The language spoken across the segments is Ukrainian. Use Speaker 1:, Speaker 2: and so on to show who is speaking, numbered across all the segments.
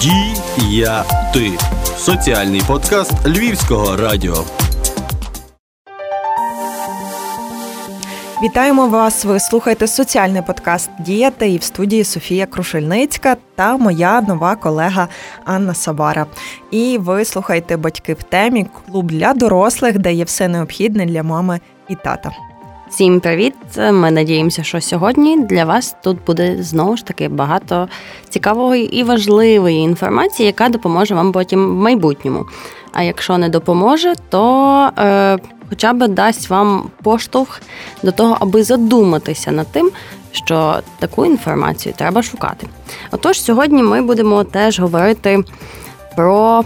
Speaker 1: Діяти соціальний подкаст Львівського радіо.
Speaker 2: Вітаємо вас! Ви слухаєте соціальний подкаст Діяти і в студії Софія Крушельницька та моя нова колега Анна Сабара. І ви слухаєте батьки в темі клуб для дорослих, де є все необхідне для мами і тата.
Speaker 3: Всім привіт! Ми надіємося, що сьогодні для вас тут буде знову ж таки багато цікавої і важливої інформації, яка допоможе вам потім в майбутньому. А якщо не допоможе, то е, хоча б дасть вам поштовх до того, аби задуматися над тим, що таку інформацію треба шукати. Отож, сьогодні ми будемо теж говорити про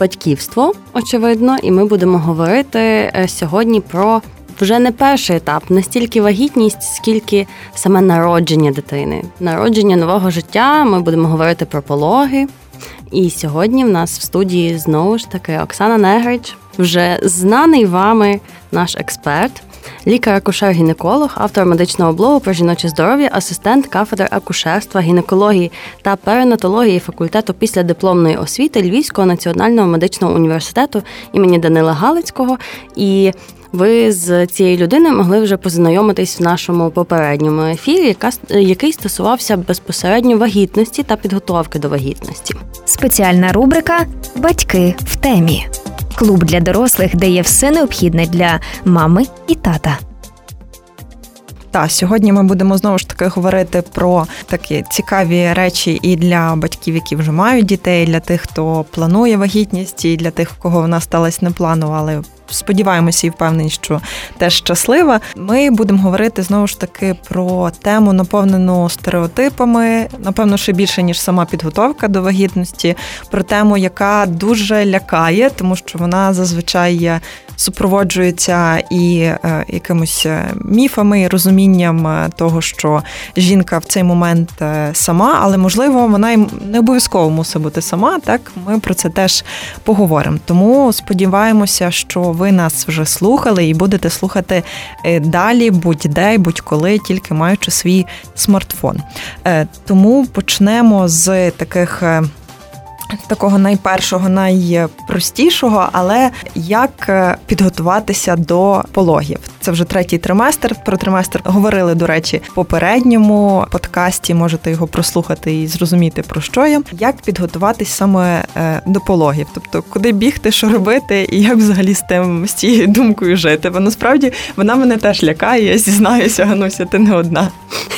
Speaker 3: батьківство, очевидно, і ми будемо говорити е, сьогодні про вже не перший етап, не стільки вагітність, скільки саме народження дитини, народження нового життя. Ми будемо говорити про пологи. І сьогодні в нас в студії знову ж таки Оксана Негрич, вже знаний вами наш експерт, лікар-акушер-гінеколог, автор медичного блогу про жіноче здоров'я, асистент кафедри акушерства, гінекології та перинатології факультету після дипломної освіти Львівського національного медичного університету імені Данила Галицького. І ви з цією людиною могли вже познайомитись в нашому попередньому ефірі, яка який стосувався безпосередньо вагітності та підготовки до вагітності.
Speaker 4: Спеціальна рубрика Батьки в темі клуб для дорослих, де є все необхідне для мами і тата.
Speaker 2: Та сьогодні ми будемо знову ж таки говорити про такі цікаві речі і для батьків, які вже мають дітей, і для тих, хто планує вагітність, і для тих, в кого вона сталася не плану, але сподіваємося і впевнені, що теж щаслива. Ми будемо говорити знову ж таки про тему, наповнену стереотипами, напевно, ще більше ніж сама підготовка до вагітності, про тему, яка дуже лякає, тому що вона зазвичай супроводжується і е, якимось е, міфами, і розумінням е, того, що жінка в цей момент сама, але можливо вона й не обов'язково мусить бути сама. Так ми про це теж поговоримо. Тому сподіваємося, що ви нас вже слухали і будете слухати далі, будь-де, будь-коли, тільки маючи свій смартфон. Тому почнемо з таких такого найпершого, найпростішого, але як е, підготуватися до пологів. Це вже третій триместр. Про триместр говорили, до речі, в попередньому подкасті. Можете його прослухати і зрозуміти про що я. Як підготуватись саме е, до пологів, тобто куди бігти, що робити, і як взагалі з тим з цією думкою жити. Бо насправді вона мене теж лякає. Я зізнаюся, Гануся, ти не одна.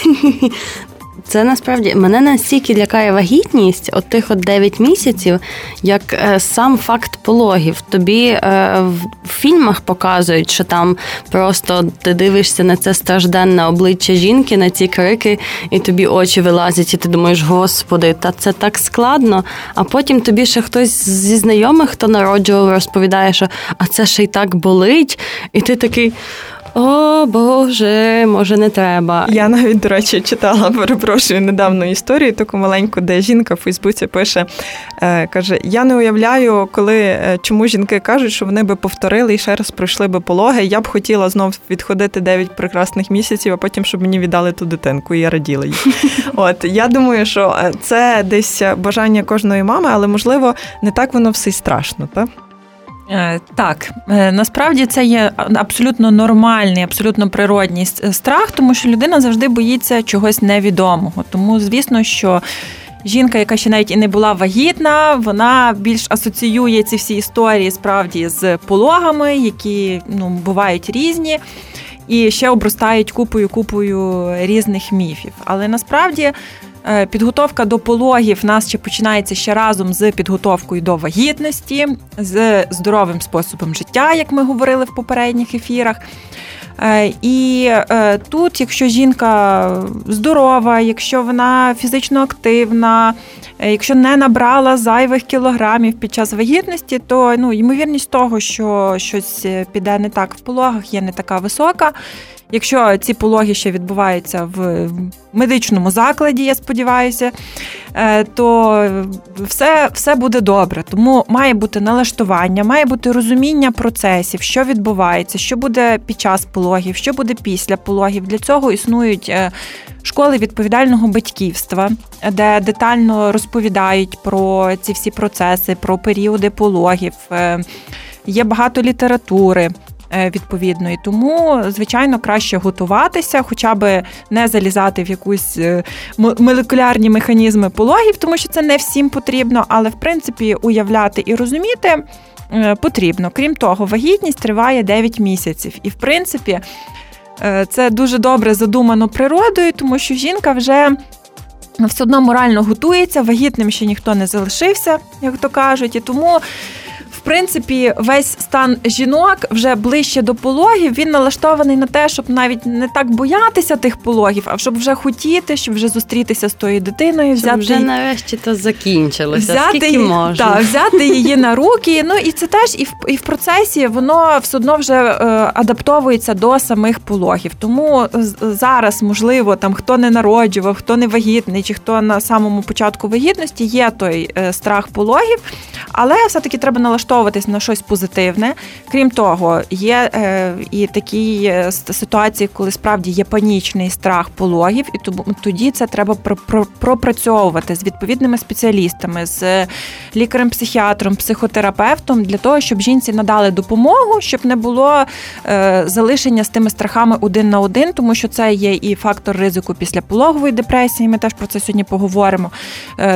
Speaker 3: Це насправді мене настільки лякає вагітність от тих от 9 місяців, як е, сам факт пологів. Тобі е, в фільмах показують, що там просто ти дивишся на це стражденне обличчя жінки, на ці крики, і тобі очі вилазять, і ти думаєш, господи, та це так складно. А потім тобі ще хтось зі знайомих, хто народжував, розповідає, що а це ще й так болить, і ти такий. О Боже, може, не треба.
Speaker 2: Я навіть, до речі, читала, перепрошую недавно історію, таку маленьку, де жінка в Фейсбуці пише, е, каже: Я не уявляю, коли е, чому жінки кажуть, що вони би повторили і ще раз пройшли би пологи. Я б хотіла знов відходити 9 прекрасних місяців, а потім, щоб мені віддали ту дитинку, і я раділа їй. От я думаю, що е, це десь бажання кожної мами, але можливо не так воно все й страшно, так?
Speaker 5: Е, так, е, насправді це є абсолютно нормальний, абсолютно природній страх, тому що людина завжди боїться чогось невідомого. Тому, звісно, що жінка, яка ще навіть і не була вагітна, вона більш асоціює ці всі історії справді з пологами, які ну, бувають різні. І ще обростають купою купою різних міфів. Але насправді підготовка до пологів нас ще починається ще разом з підготовкою до вагітності, з здоровим способом життя, як ми говорили в попередніх ефірах. Е, і е, тут, якщо жінка здорова, якщо вона фізично активна, якщо не набрала зайвих кілограмів під час вагітності, то ну, ймовірність того, що щось піде не так в пологах, є не така висока. Якщо ці пологи ще відбуваються в медичному закладі, я сподіваюся, е, то все все буде добре. Тому має бути налаштування, має бути розуміння процесів, що відбувається, що буде під час пологів, що буде після пологів. Для цього існують е, школи відповідального батьківства, де детально розповідають про ці всі процеси, про періоди пологів. Е, є багато літератури. Е, відповідної. Тому, звичайно, краще готуватися, хоча б не залізати в якусь е, молекулярні механізми пологів, тому що це не всім потрібно, але в принципі уявляти і розуміти е, потрібно. Крім того, вагітність триває 9 місяців. І в принципі, це дуже добре задумано природою, тому що жінка вже. Все одно морально готується, вагітним ще ніхто не залишився, як то кажуть, і тому принципі, весь стан жінок вже ближче до пологів. Він налаштований на те, щоб навіть не так боятися тих пологів, а щоб вже хотіти, щоб вже зустрітися з тою дитиною,
Speaker 3: взяти вже нарешті то закінчилося.
Speaker 5: Взяти
Speaker 3: Скільки можна.
Speaker 5: Так, взяти її на руки. Ну і це теж і в і в процесі воно все одно вже е, адаптовується до самих пологів. Тому зараз, можливо, там хто не народжував, хто не вагітний, чи хто на самому початку вагітності, є той е, страх пологів, але все таки треба налаштовувати налаштовуватись на щось позитивне. Крім того, є е, і такі е, ситуації, коли справді є панічний страх пологів, і тоді це треба пропрацьовувати з відповідними спеціалістами, з лікарем-психіатром, психотерапевтом для того, щоб жінці надали допомогу, щоб не було е, залишення з тими страхами один на один, тому що це є і фактор ризику після пологової депресії. Ми теж про це сьогодні поговоримо.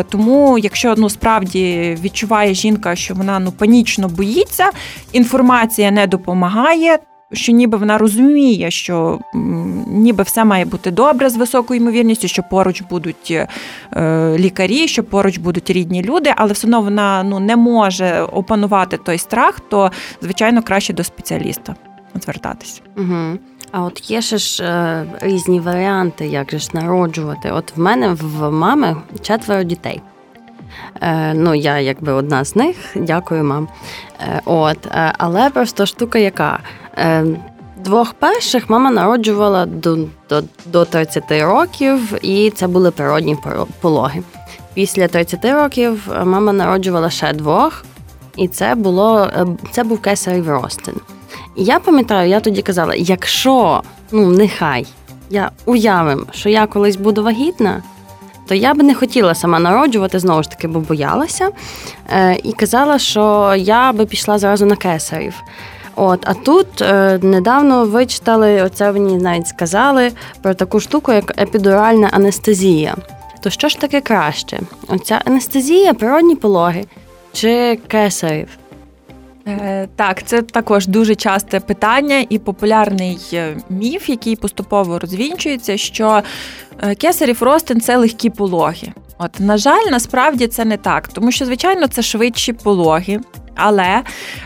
Speaker 5: Тому, якщо ну справді відчуває жінка, що вона ну панічна, панічно боїться, інформація не допомагає. Що ніби вона розуміє, що ніби все має бути добре з високою ймовірністю, що поруч будуть е, лікарі, що поруч будуть рідні люди, але все одно вона ну не може опанувати той страх, то звичайно краще до спеціаліста звертатись.
Speaker 3: Угу. А от є ще ж е, різні варіанти, як же ж народжувати. От в мене в мами четверо дітей. Е, Ну, я якби одна з них, дякую мам. Е, от, е, Але просто штука яка. Двох перших мама народжувала до, до, до 30 років, і це були природні пологи. Після 30 років мама народжувала ще двох, і це було це був кесарів ростин. І я пам'ятаю, я тоді казала: якщо ну нехай я уявим, що я колись буду вагітна, то я би не хотіла сама народжувати, знову ж таки, бо боялася. Е, І казала, що я би пішла зразу на кесарів. От, А тут е, недавно вичитали, оце мені навіть сказали про таку штуку, як епідуральна анестезія. То що ж таке краще? Оця анестезія, природні пологи чи кесарів?
Speaker 5: Е, так, це також дуже часте питання і популярний е, міф, який поступово розвінчується, що е, кесарів ростин це легкі пологи. От, на жаль, насправді це не так, тому що, звичайно, це швидші пологи. Але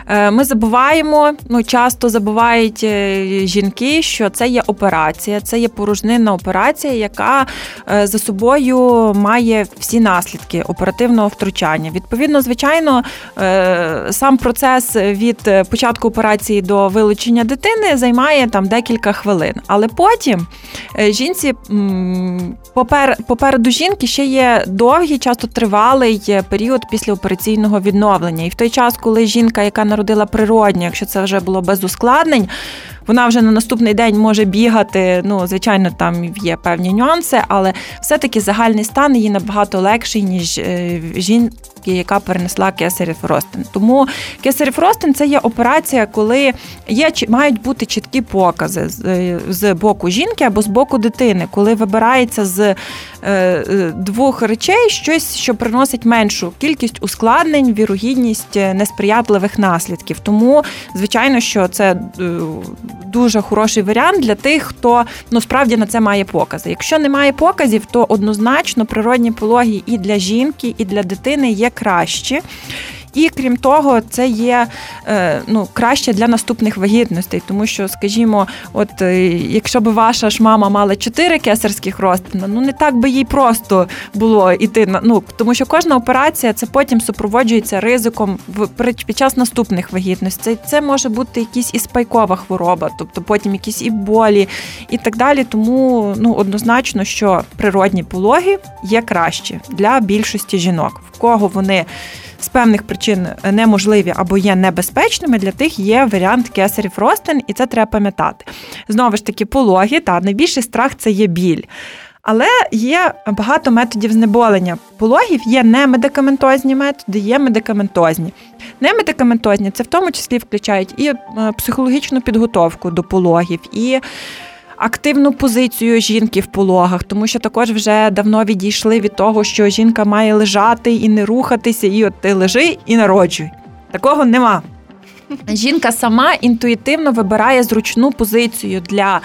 Speaker 5: е, ми забуваємо, ну часто забувають е, жінки, що це є операція, це є порожнинна операція, яка е, за собою має всі наслідки оперативного втручання. Відповідно, звичайно, сам процес від початку операції до вилучення дитини займає там декілька хвилин. Але потім жінці попер, попереду жінки ще є довгий, часто тривалий період післяопераційного відновлення. І в той час, коли жінка, яка народила природньо, якщо це вже було без ускладнень, вона вже на наступний день може бігати. Ну, звичайно, там є певні нюанси, але все-таки загальний стан її набагато легший, ніж е, жінки, яка перенесла кесарів ростин. Тому кесарів ростин це є операція, коли є мають бути чіткі покази з, е, з боку жінки або з боку дитини, коли вибирається з е, двох речей щось, що приносить меншу кількість ускладнень, вірогідність несприятливих наслідків. Тому, звичайно, що це дуже хороший варіант для тих, хто ну справді на це має покази. Якщо немає показів, то однозначно природні пологи і для жінки, і для дитини є кращі. І крім того, це є е, ну, краще для наступних вагітностей, тому що, скажімо, от е, якщо б ваша ж мама мала чотири кесарських розтина, ну не так би їй просто було йти на ну, тому що кожна операція це потім супроводжується ризиком в під час наступних вагітностей. Це може бути якісь і спайкова хвороба, тобто потім якісь і болі і так далі. Тому ну однозначно, що природні пологи є краще для більшості жінок, в кого вони з певних причин неможливі або є небезпечними, для тих є варіант кесарів ростин, і це треба пам'ятати. Знову ж таки, пологи та найбільший страх це є біль. Але є багато методів знеболення пологів, є немедикаментозні методи, є медикаментозні. Немедикаментозні це в тому числі включають і е, психологічну підготовку до пологів, і активну позицію жінки в пологах, тому що також вже давно відійшли від того, що жінка має лежати і не рухатися, і от ти лежи і народжуй. Такого нема. Жінка сама інтуїтивно вибирає зручну позицію для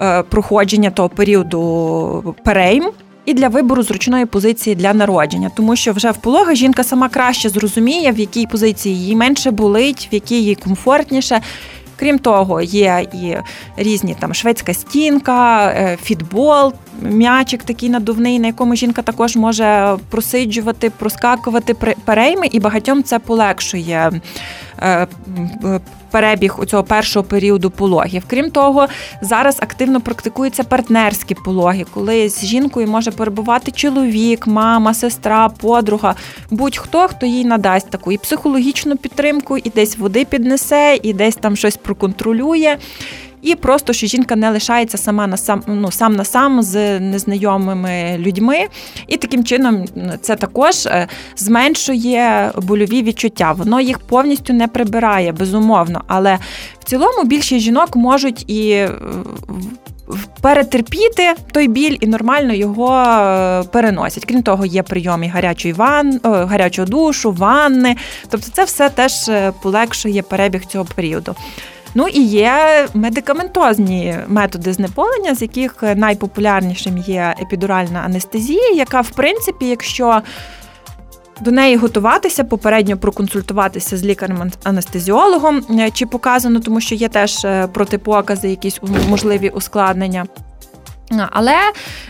Speaker 5: е, проходження того періоду перейм. І для вибору зручної позиції для народження, тому що вже в пологах жінка сама краще зрозуміє, в якій позиції їй менше болить, в якій їй комфортніше, Крім того, є і різні там шведська стінка, е, фітбол, м'ячик такий надувний, на якому жінка також може просиджувати, проскакувати перейми, і багатьом це полегшує перебіг у цього першого періоду пологів. Крім того, зараз активно практикуються партнерські пологи, коли з жінкою може перебувати чоловік, мама, сестра, подруга, будь-хто, хто їй надасть таку і психологічну підтримку, і десь води піднесе, і десь там щось проконтролює. І просто що жінка не лишається сама на сам ну сам на сам з незнайомими людьми, і таким чином це також е, зменшує больові відчуття. Воно їх повністю не прибирає, безумовно. Але в цілому більшість жінок можуть і е, перетерпіти той біль і нормально його е, переносять. Крім того, є прийом гарячої ван, гарячого душу, ванни. Тобто, це все теж полегшує перебіг цього періоду. Ну і є медикаментозні методи знеполення, з яких найпопулярнішим є епідуральна анестезія, яка, в принципі, якщо до неї готуватися, попередньо проконсультуватися з лікарем-анестезіологом, е, чи показано, тому що є теж е, протипокази, якісь можливі ускладнення. Але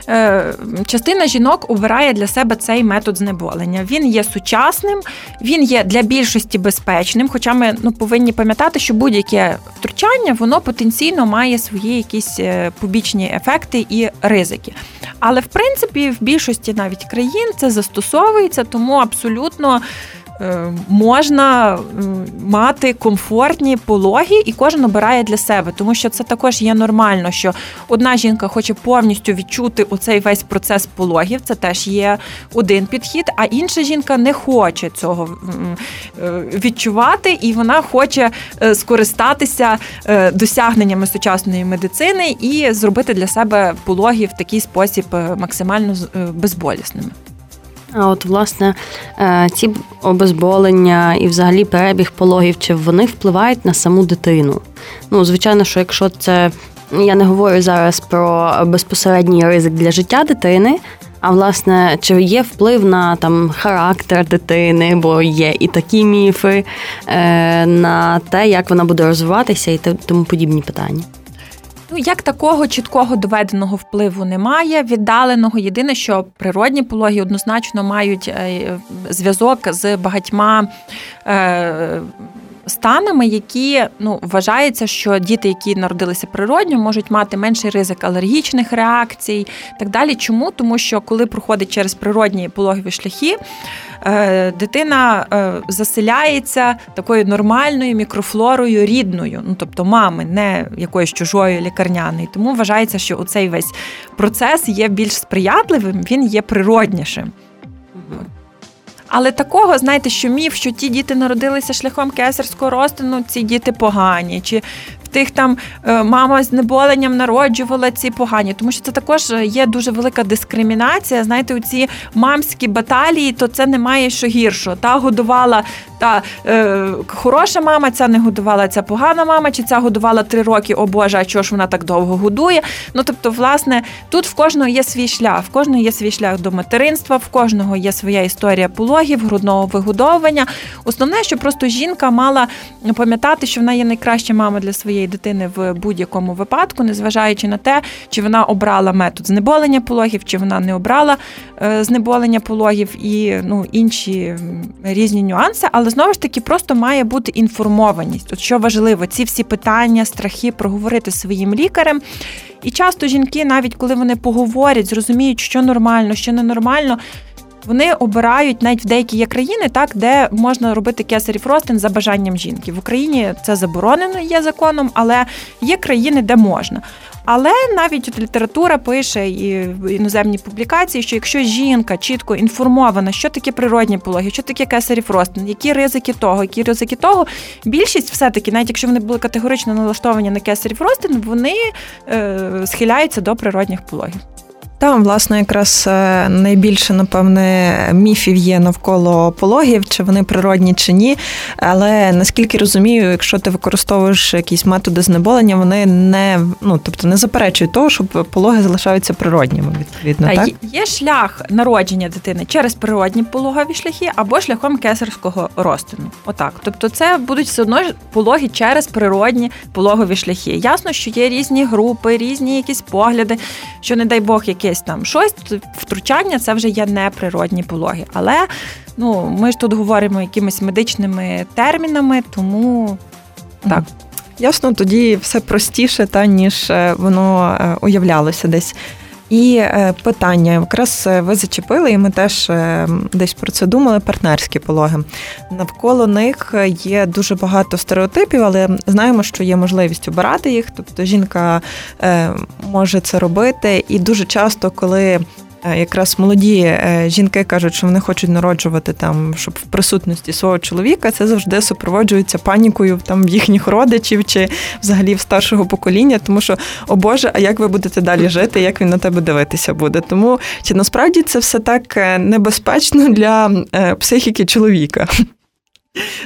Speaker 5: е, частина жінок обирає для себе цей метод знеболення. Він є сучасним, він є для більшості безпечним. Хоча ми ну, повинні пам'ятати, що будь-яке втручання воно потенційно має свої якісь е, побічні ефекти і ризики. Але в принципі в більшості навіть країн це застосовується, тому абсолютно. Е, можна мати комфортні пологи, і кожен обирає для себе, тому що це також є нормально, що одна жінка хоче повністю відчути оцей весь процес пологів. Це теж є один підхід, а інша жінка не хоче цього е, відчувати, і вона хоче е, скористатися досягненнями сучасної медицини і зробити для себе пологи в такий спосіб максимально безболісними.
Speaker 3: А от, власне, е, ці обезболення і взагалі перебіг пологів, чи вони впливають на саму дитину? Ну, звичайно, що якщо це. Я не говорю зараз про безпосередній ризик для життя дитини, а власне, чи є вплив на там характер дитини, бо є і такі міфи, е, на те, як вона буде розвиватися, і тому подібні питання.
Speaker 5: Ну, як такого чіткого доведеного впливу немає, віддаленого. Єдине, що природні пологи однозначно мають е, зв'язок з багатьма. Станами, які ну вважається, що діти, які народилися природньо, можуть мати менший ризик алергічних реакцій, так далі. Чому? Тому що коли проходить через природні пологові шляхи, е, дитина е, заселяється такою нормальною мікрофлорою рідною, ну тобто мами, не якоюсь чужою лікарняною. Тому вважається, що цей весь процес є більш сприятливим, він є природнішим. Але такого, знаєте, що міф, що ті діти народилися шляхом кесарського розтину, ці діти погані, чи тих там е, мама з неболенням народжувала ці погані, тому що це також є дуже велика дискримінація. Знаєте, у ці мамські баталії, то це немає що гіршого. Та годувала та е, хороша мама, ця не годувала, ця погана мама, чи ця годувала три роки, о Боже, а чого ж вона так довго годує? Ну тобто, власне, тут в кожного є свій шлях, в кожного є свій шлях до материнства, в кожного є своя історія пологів, грудного вигодовування. Основне, що просто жінка мала пам'ятати, що вона є найкраща мама для своєї дитини в будь-якому випадку, незважаючи на те, чи вона обрала метод знеболення пологів, чи вона не обрала е, знеболення пологів і ну, інші різні нюанси, але знову ж таки просто має бути інформованість. От що важливо, ці всі питання, страхи проговорити своїм лікарем. І часто жінки, навіть коли вони поговорять, зрозуміють, що нормально, що ненормально. Вони обирають навіть в деякі є країни, так де можна робити кесарів ростин за бажанням жінки. В Україні це заборонено є законом, але є країни, де можна. Але навіть література пише і іноземні публікації, що якщо жінка чітко інформована, що таке природні пологи, що таке кесарів ростин, які ризики того, які ризики того, більшість все-таки, навіть якщо вони були категорично налаштовані на кесарів ростин, вони е, схиляються до природних пологів.
Speaker 2: Там, власне, якраз е, найбільше, напевне, міфів є навколо пологів, чи вони природні, чи ні. Але наскільки розумію, якщо ти використовуєш якісь методи знеболення, вони не ну тобто не заперечують того, що пологи залишаються природніми. Відповідно, так?
Speaker 5: є шлях народження дитини через природні пологові шляхи або шляхом кесарського розтину. Отак, тобто, це будуть все одно пологи через природні пологові шляхи. Ясно, що є різні групи, різні якісь погляди, що не дай Бог, які якесь там щось, втручання це вже є неприродні пологи. Але ну, ми ж тут говоримо якимись медичними термінами, тому так.
Speaker 2: Ясно, тоді все простіше, та ніж е, воно е, уявлялося десь. І е, питання якраз е, ви зачепили, і ми теж е, десь про це думали. Партнерські пологи навколо них є дуже багато стереотипів, але знаємо, що є можливість обирати їх. Тобто жінка може це робити, і дуже часто, коли якраз молоді е, жінки кажуть, що вони хочуть народжувати там, щоб в присутності свого чоловіка це завжди супроводжується панікою там їхніх родичів чи взагалі в старшого покоління, тому що о Боже, а як ви будете далі жити, як він на тебе дивитися буде? Тому чи насправді це все так е, небезпечно для психіки чоловіка?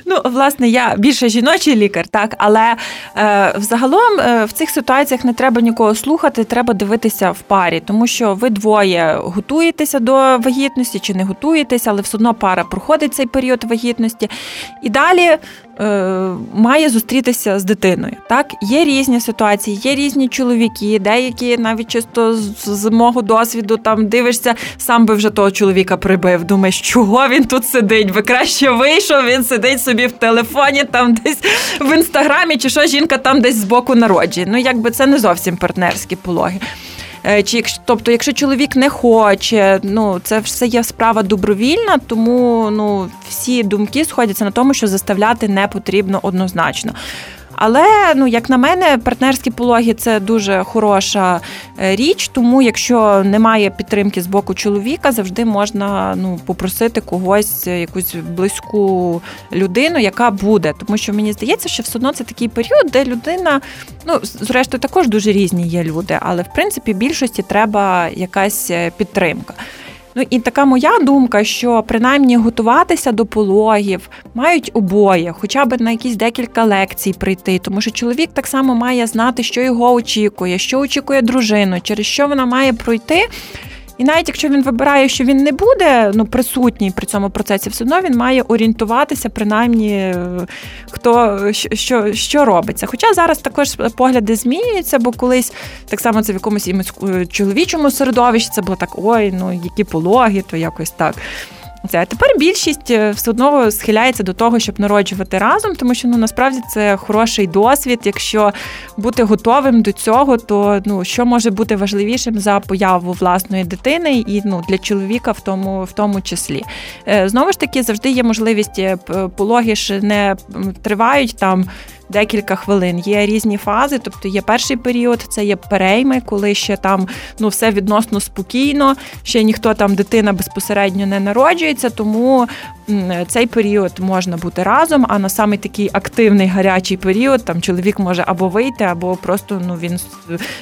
Speaker 5: Ну, власне, я більше жіночий лікар, так, але е, взагалом е, в цих ситуаціях не треба нікого слухати, треба дивитися в парі, тому що ви двоє готуєтеся до вагітності чи не готуєтеся, але все одно пара проходить цей період вагітності. І далі має зустрітися з дитиною. Так, є різні ситуації, є різні чоловіки, деякі навіть чисто з, з мого досвіду там дивишся, сам би вже того чоловіка прибив. Думаєш, чого він тут сидить? Би краще вийшов, він сидить собі в телефоні, там десь в інстаграмі, чи що жінка там десь з боку народжує. Ну, якби це не зовсім партнерські пологи. Е, чи якщо, тобто, якщо чоловік не хоче, ну це все є справа добровільна, тому ну всі думки сходяться на тому, що заставляти не потрібно однозначно. Але ну, як на мене, партнерські пологи це дуже хороша е, річ, тому якщо немає підтримки з боку чоловіка, завжди можна ну, попросити когось, е, якусь близьку людину, яка буде. Тому що мені здається, що все одно це такий період, де людина, ну зрештою, також дуже різні є люди, але в принципі більшості треба якась е, підтримка. Ну і така моя думка, що принаймні готуватися до пологів мають обоє, хоча б на якісь декілька лекцій прийти, тому що чоловік так само має знати, що його очікує, що очікує дружину, через що вона має пройти. І навіть якщо він вибирає, що він не буде ну, присутній при цьому процесі, все одно він має орієнтуватися, принаймні, е, хто що що робиться. Хоча зараз також погляди змінюються, бо колись так само це в якомусь е, чоловічому середовищі це було так: ой, ну які пологи, то якось так. Це тепер більшість е, все одно схиляється до того, щоб народжувати разом, тому що ну насправді це хороший досвід. Якщо бути готовим до цього, то ну що може бути важливішим за появу власної дитини, і ну для чоловіка в тому в тому числі. Е, знову ж таки, завжди є можливість е, пологи ж не тривають там декілька хвилин. Є різні фази, тобто є перший період, це є перейми, коли ще там ну все відносно спокійно, ще ніхто там дитина безпосередньо не народжується, тому цей період можна бути разом. А на самий такий активний гарячий період там чоловік може або вийти, або просто ну він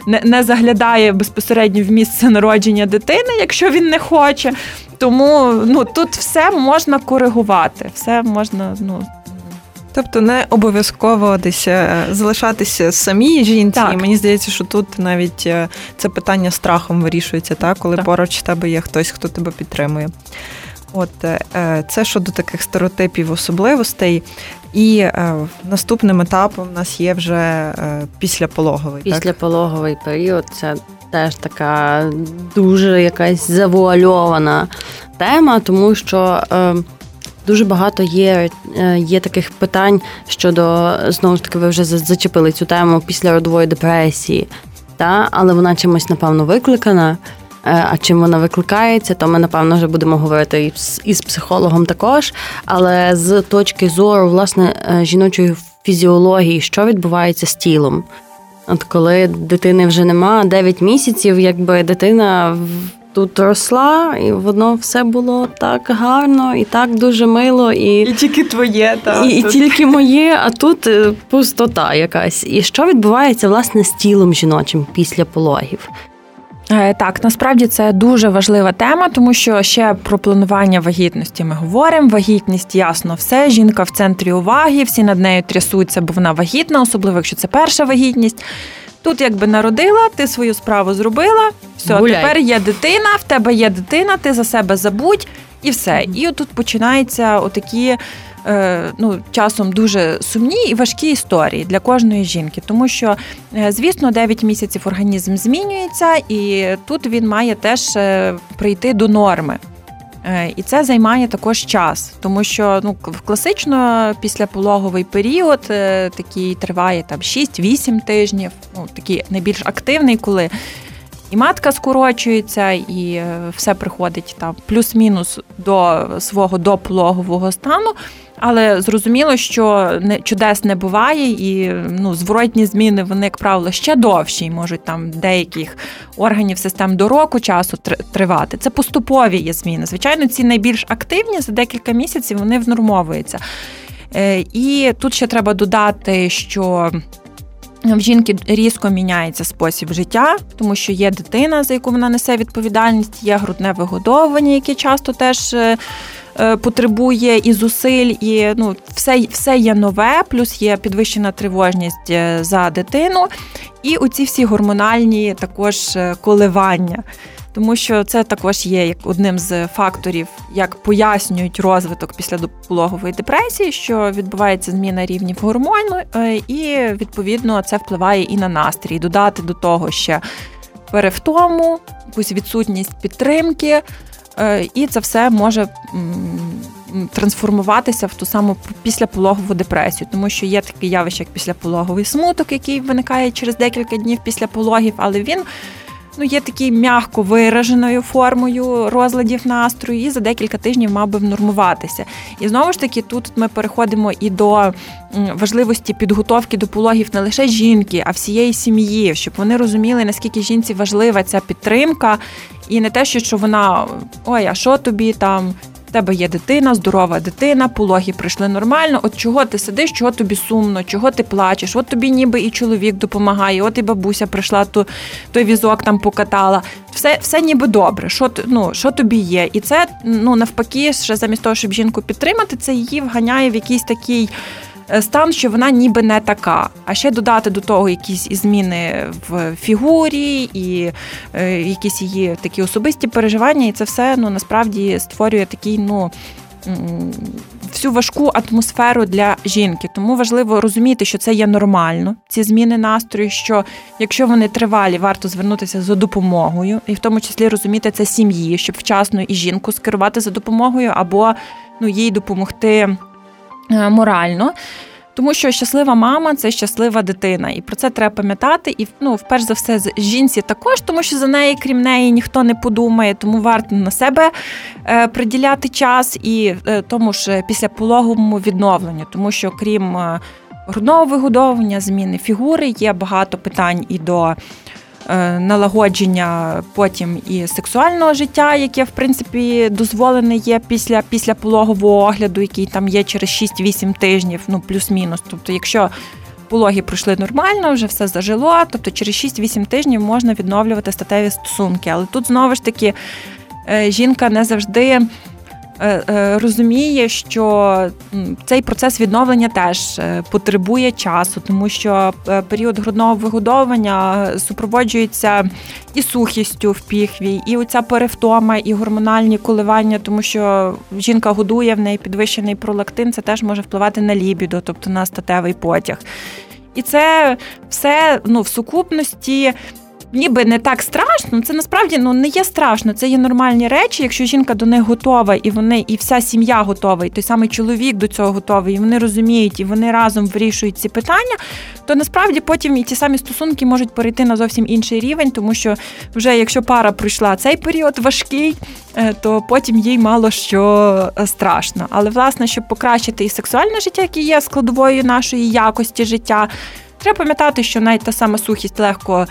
Speaker 5: не, не заглядає безпосередньо в місце народження дитини, якщо він не хоче. Тому ну тут все можна коригувати, все можна ну.
Speaker 2: Тобто не обов'язково десь е, залишатися самій жінці. Так. І мені здається, що тут навіть е, це питання страхом вирішується, так? коли так. поруч тебе є хтось, хто тебе підтримує. От е, це щодо таких стереотипів особливостей. І наступним етапом у нас є вже післяпологовий.
Speaker 3: Післяпологовий період це теж така дуже якась завуальована тема, тому що. Дуже багато є е, є таких питань щодо знову ж таки, ви вже зачепили цю тему після родової депресії, та але вона чимось напевно викликана. Е, а чим вона викликається, то ми напевно вже будемо говорити і з психологом також. Але з точки зору власне е, жіночої фізіології, що відбувається з тілом, от коли дитини вже нема 9 місяців, якби дитина тут росла, і воно все було так гарно і так дуже мило. І
Speaker 5: і тільки твоє, так.
Speaker 3: І, і тільки моє, а тут е, пустота якась. І що відбувається власне з тілом жіночим після пологів?
Speaker 5: Е, так, насправді це дуже важлива тема, тому що ще про планування вагітності ми говоримо. Вагітність, ясно, все. Жінка в центрі уваги, всі над нею трясуться, бо вона вагітна, особливо якщо це перша вагітність. Тут якби народила, ти свою справу зробила. Все, Гуляй. тепер є дитина, в тебе є дитина, ти за себе забудь і все. І отут починаються отакі. Е, ну, часом дуже сумні і важкі історії для кожної жінки, тому що, е, звісно, 9 місяців організм змінюється, і тут він має теж е, прийти до норми. Е, і це займає також час, тому що ну класично післяпологовий період е, такий триває там 6-8 тижнів. Ну такий найбільш активний, коли і матка скорочується, і е, все приходить там плюс-мінус до свого допологового стану. Але зрозуміло, що не чудес не буває, і ну зворотні зміни вони, як правило, ще довші можуть там деяких органів систем до року часу тривати. Це поступові є зміни. Звичайно, ці найбільш активні за декілька місяців вони внормовуються. Е, і тут ще треба додати, що. В жінки різко міняється спосіб життя, тому що є дитина, за яку вона несе відповідальність, є грудне вигодовування, яке часто теж е, Е, потребує і зусиль, і ну все все є нове, плюс є підвищена тривожність е, за дитину, і оці всі гормональні також коливання. Тому що це також є як одним з факторів, як пояснюють розвиток після допологової депресії, що відбувається зміна рівнів гормону, і відповідно це впливає і на настрій. Додати до того ще перевтому, якусь відсутність підтримки. Е, і це все може трансформуватися в ту саму післяпологову депресію, тому що є таке явище, як післяпологовий смуток, який виникає через декілька днів після пологів, але він ну, є такий м'яко вираженою формою розладів настрою, і за декілька тижнів мав би внормуватися. І знову ж таки, тут ми переходимо і до важливості підготовки до пологів не лише жінки, а всієї сім'ї, щоб вони розуміли, наскільки жінці важлива ця підтримка, і не те, що вона ой, а що тобі там тебе є дитина, здорова дитина, пологи прийшли нормально. От чого ти сидиш, чого тобі сумно, чого ти плачеш? От тобі ніби і чоловік допомагає, от і бабуся прийшла, то той візок там покатала. Все все ніби добре. Що ну, що тобі є? І це ну навпаки, ще замість того, щоб жінку підтримати, це її вганяє в якийсь такий. Е, стан, що вона ніби не така. А ще додати до того якісь зміни в фігурі і е, якісь її такі особисті переживання, і це все ну насправді створює такий, ну. Всю важку атмосферу для жінки, тому важливо розуміти, що це є нормально. Ці зміни настрою, що якщо вони тривалі, варто звернутися за допомогою, і в тому числі розуміти це сім'ї, щоб вчасно і жінку скерувати за допомогою, або ну їй допомогти морально. Тому що щаслива мама це щаслива дитина, і про це треба пам'ятати. І ну, вперше за все, жінці також, тому що за неї, крім неї, ніхто не подумає, тому варто на себе е, приділяти час і е, тому ж після пологовому відновленню, тому що крім грудного вигодовування, зміни фігури. Є багато питань і до Е, налагодження потім і сексуального життя, яке в принципі дозволене є після після пологового огляду, який там є через 6-8 тижнів, ну плюс-мінус. Тобто, якщо пологи пройшли нормально, вже все зажило, тобто через 6-8 тижнів можна відновлювати статеві стосунки. Але тут знову ж таки е, жінка не завжди. Е, е, розуміє, що цей процес відновлення теж е, потребує часу, тому що період грудного вигодовування супроводжується і сухістю в піхві, і оця перевтома, і гормональні коливання, тому що жінка годує в неї підвищений пролактин, це теж може впливати на лібідо, тобто на статевий потяг. І це все ну, в сукупності ніби не так страшно. Це насправді ну не є страшно. Це є нормальні речі. Якщо жінка до них готова, і вони, і вся сім'я готова, і той самий чоловік до цього готовий, і вони розуміють, і вони разом вирішують ці питання, то насправді потім і ті самі стосунки можуть перейти на зовсім інший рівень, тому що вже якщо пара пройшла цей період важкий, е, то потім їй мало що е, страшно. Але власне, щоб покращити і сексуальне життя, яке є складовою нашої якості життя, треба пам'ятати, що навіть та сама сухість легко.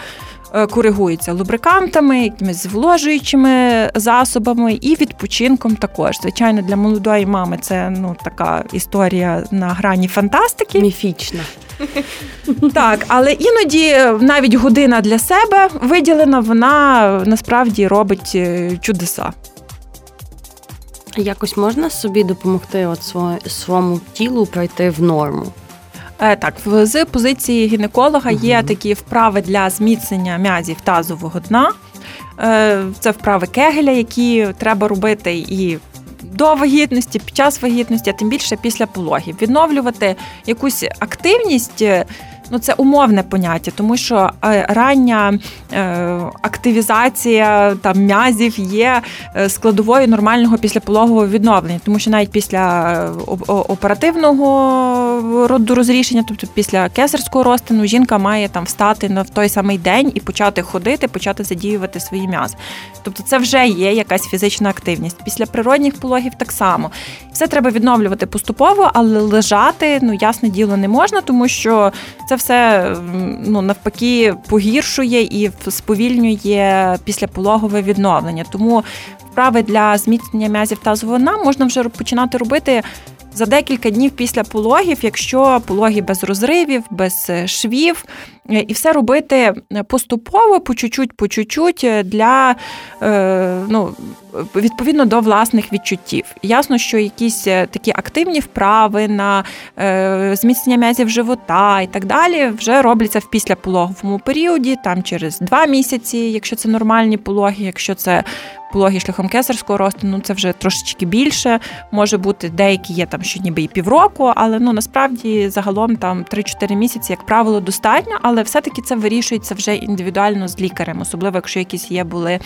Speaker 5: Е, коригується лубрикантами, якимись зволожуючими засобами і відпочинком також. Звичайно, для молодої мами це ну така історія на грані фантастики.
Speaker 3: Міфічна.
Speaker 5: Так, але іноді навіть година для себе виділена, вона насправді робить е, чудеса.
Speaker 3: Якось можна собі допомогти от своєму тілу пройти в норму.
Speaker 5: Е, так, з позиції гінеколога є такі вправи для зміцнення м'язів тазового дна. Е, це вправи кегеля, які треба робити і до вагітності, під час вагітності, а тим більше після пологів. Відновлювати якусь активність ну це умовне поняття, тому що е, рання е, активізація там м'язів є е, складовою нормального післяпологового відновлення, тому що навіть після оперативного роду розрішення, тобто після кесарського розтину, жінка має там встати на той самий день і почати ходити, почати задіювати свої м'язи. Тобто, це вже є якась фізична активність. Після природних пологів так само. Все треба відновлювати поступово, але лежати, ну ясне діло, не можна, тому що це все ну навпаки погіршує і сповільнює післяпологове відновлення. Тому вправи для зміцнення м'язів тазового дна можна вже починати робити. За декілька днів після пологів, якщо пологи без розривів, без е, швів, е, і все робити поступово, по чуть-чуть, по чуть-чуть для е, ну, відповідно до власних відчуттів. Ясно, що якісь е, такі активні вправи на е, зміцнення м'язів живота і так далі вже робляться в післяпологовому періоді, там через два місяці, якщо це нормальні пологи, якщо це пологи шляхом кесарського розтину, це вже трошечки більше. Може бути деякі є там, що ніби і півроку, але ну насправді загалом там 3-4 місяці, як правило, достатньо, але все-таки це вирішується вже індивідуально з лікарем, особливо якщо якісь є були.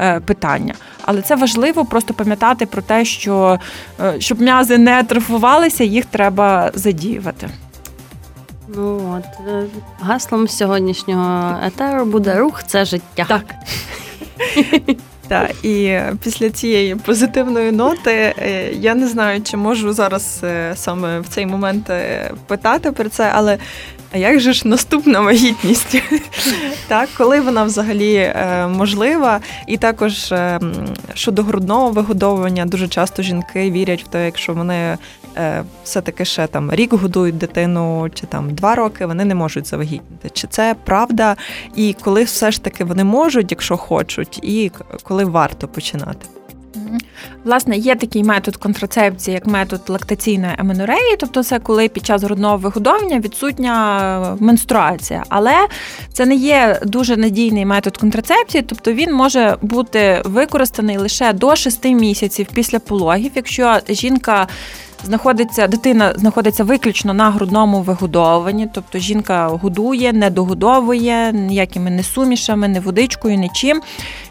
Speaker 5: Е, питання. Але це важливо просто пам'ятати про те, що е, щоб м'язи не атрофувалися, їх треба задіювати.
Speaker 3: Ну от е, гаслом сьогоднішнього етеру буде рух це життя.
Speaker 5: Так.
Speaker 2: Так, і після цієї позитивної ноти я не знаю, чи можу зараз саме в цей момент питати про це, але як же ж наступна вагітність? так, Коли вона взагалі е, можлива? І також е, щодо грудного вигодовування, дуже часто жінки вірять в те, якщо вони е, все-таки ще там рік годують дитину, чи там два роки, вони не можуть завагітніти. Чи це правда? І коли все ж таки вони можуть, якщо хочуть, і коли варто починати?
Speaker 5: Власне, є такий метод контрацепції, як метод лактаційної еменореї, тобто це коли під час грудного вигодовування відсутня менструація. Але це не є дуже надійний метод контрацепції, тобто він може бути використаний лише до 6 місяців після пологів, якщо жінка знаходиться дитина знаходиться виключно на грудному вигодовуванні, тобто жінка годує, не догодовує ніякими не сумішами, не водичкою, нічим.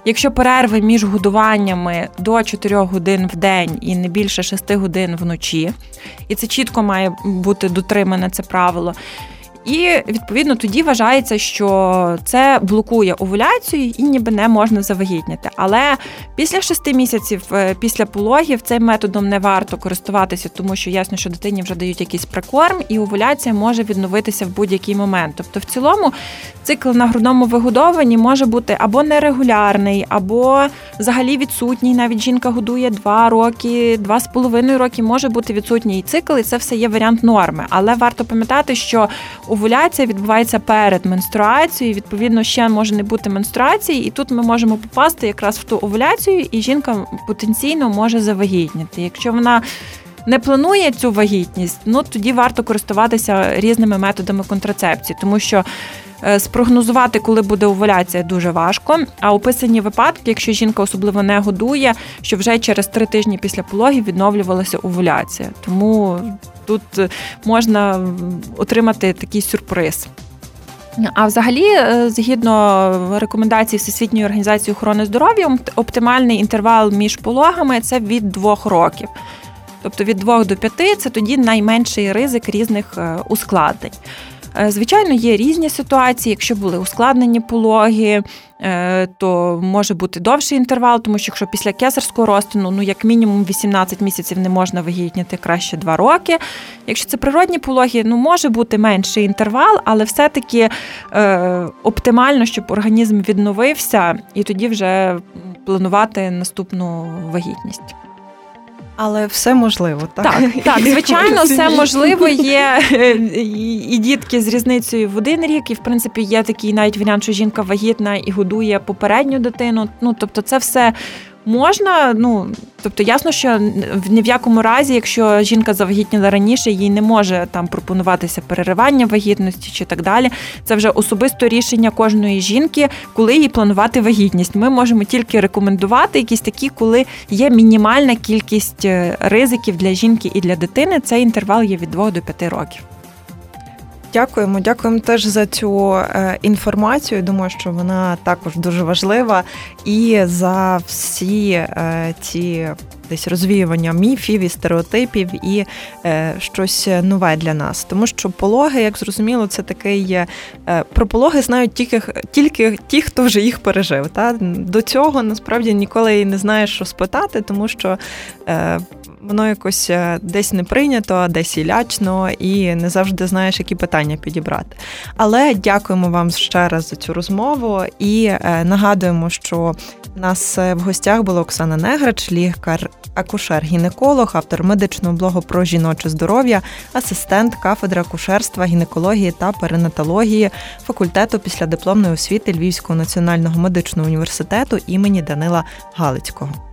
Speaker 5: Якщо перерви між годуваннями до 4 годин в день і не більше 6 годин вночі, і це чітко має бути дотримане це правило. І відповідно тоді вважається, що це блокує овуляцію і ніби не можна завагітняти. Але після шести місяців е, після пологів цим методом не варто користуватися, тому що ясно, що дитині вже дають якийсь прикорм, і овуляція може відновитися в будь-який момент. Тобто, в цілому цикл на грудному вигодованні може бути або нерегулярний, або взагалі відсутній. Навіть жінка годує два роки, два з половиною роки може бути відсутній цикл, і це все є варіант норми. Але варто пам'ятати, що овуляція відбувається перед менструацією. Відповідно, ще може не бути менструації, і тут ми можемо попасти якраз в ту овуляцію, і жінка потенційно може завагітніти. Якщо вона не планує цю вагітність, ну тоді варто користуватися різними методами контрацепції, тому що. Е, спрогнозувати, коли буде овуляція, дуже важко. А описані випадки, якщо жінка особливо не годує, що вже через три тижні після пологів відновлювалася овуляція. Тому тут е, можна отримати такий сюрприз. А взагалі, е, згідно рекомендацій Всесвітньої організації охорони здоров'я, оптимальний інтервал між пологами це від двох років. Тобто від двох до п'яти це тоді найменший ризик різних ускладнень. Е, звичайно, є різні ситуації. Якщо були ускладнені пологи, е, то може бути довший інтервал, тому що якщо після кесарського розтину, ну як мінімум 18 місяців не можна вагітніти краще 2 роки. Якщо це природні пологи, ну може бути менший інтервал, але все-таки е, оптимально, щоб організм відновився, і тоді вже планувати наступну вагітність.
Speaker 2: Але все можливо, так?
Speaker 5: Так, так звичайно, все можливо. Є і дітки з різницею в один рік, і в принципі є такий навіть варіант, що жінка вагітна і годує попередню дитину. Ну тобто, це все можна, ну тобто ясно, що ні в якому разі, якщо жінка завагітніла раніше, їй не може там пропонуватися переривання вагітності чи так далі. Це вже особисто рішення кожної жінки, коли їй планувати вагітність. Ми можемо тільки рекомендувати якісь такі, коли є мінімальна кількість е, ризиків для жінки і для дитини. Цей інтервал є від 2 до 5 років.
Speaker 2: Дякуємо, дякуємо теж за цю е, інформацію. Думаю, що вона також дуже важлива і за всі е, ці десь розвіювання міфів і стереотипів і е, щось нове для нас. Тому що пологи, як зрозуміло, це такий про пологи знають тільки тільки ті, хто вже їх пережив. Та До цього насправді ніколи і не знаєш, що спитати, тому що. Воно якось е, десь не прийнято, десь і лячно, і не завжди знаєш, які питання підібрати. Але дякуємо вам ще раз за цю розмову і е, нагадуємо, що нас е, в гостях була Оксана Неграч, лікар, акушер-гінеколог, автор медичного блогу про жіноче здоров'я, асистент кафедри акушерства, гінекології та перинатології факультету післядипломної освіти Львівського національного медичного університету імені Данила Галицького.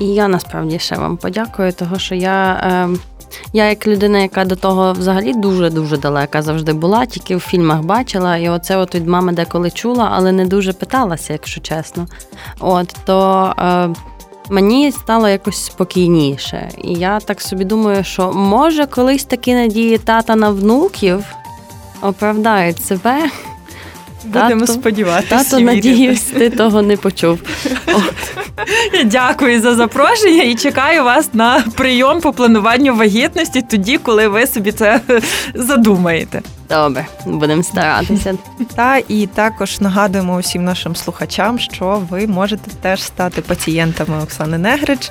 Speaker 3: І я насправді ще вам подякую, того що я. Е... Я як людина, яка до того взагалі дуже-дуже далека завжди була, тільки в фільмах бачила, і оце от від мами деколи чула, але не дуже питалася, якщо чесно. От то е, мені стало якось спокійніше. І я так собі думаю, що може колись такі надії тата на внуків оправдають себе.
Speaker 2: Будемо сподіватися.
Speaker 3: Тато, надіюсь, ти того не почув. От.
Speaker 5: Дякую за запрошення і чекаю вас на прийом по плануванню вагітності тоді, коли ви собі це задумаєте.
Speaker 3: Добре, будемо старатися.
Speaker 2: Та і також нагадуємо усім нашим слухачам, що ви можете теж стати пацієнтами Оксани Негрич,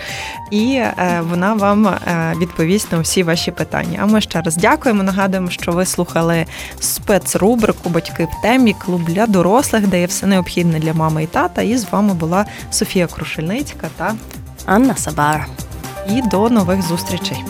Speaker 2: і е, вона вам е, відповість на всі ваші питання. А ми ще раз дякуємо. Нагадуємо, що ви слухали спецрубрику Батьки в темі клуб для дорослих, де є все необхідне для мами і тата. І з вами була Софія Крушельницька та
Speaker 3: Анна Сабара.
Speaker 2: І до нових зустрічей.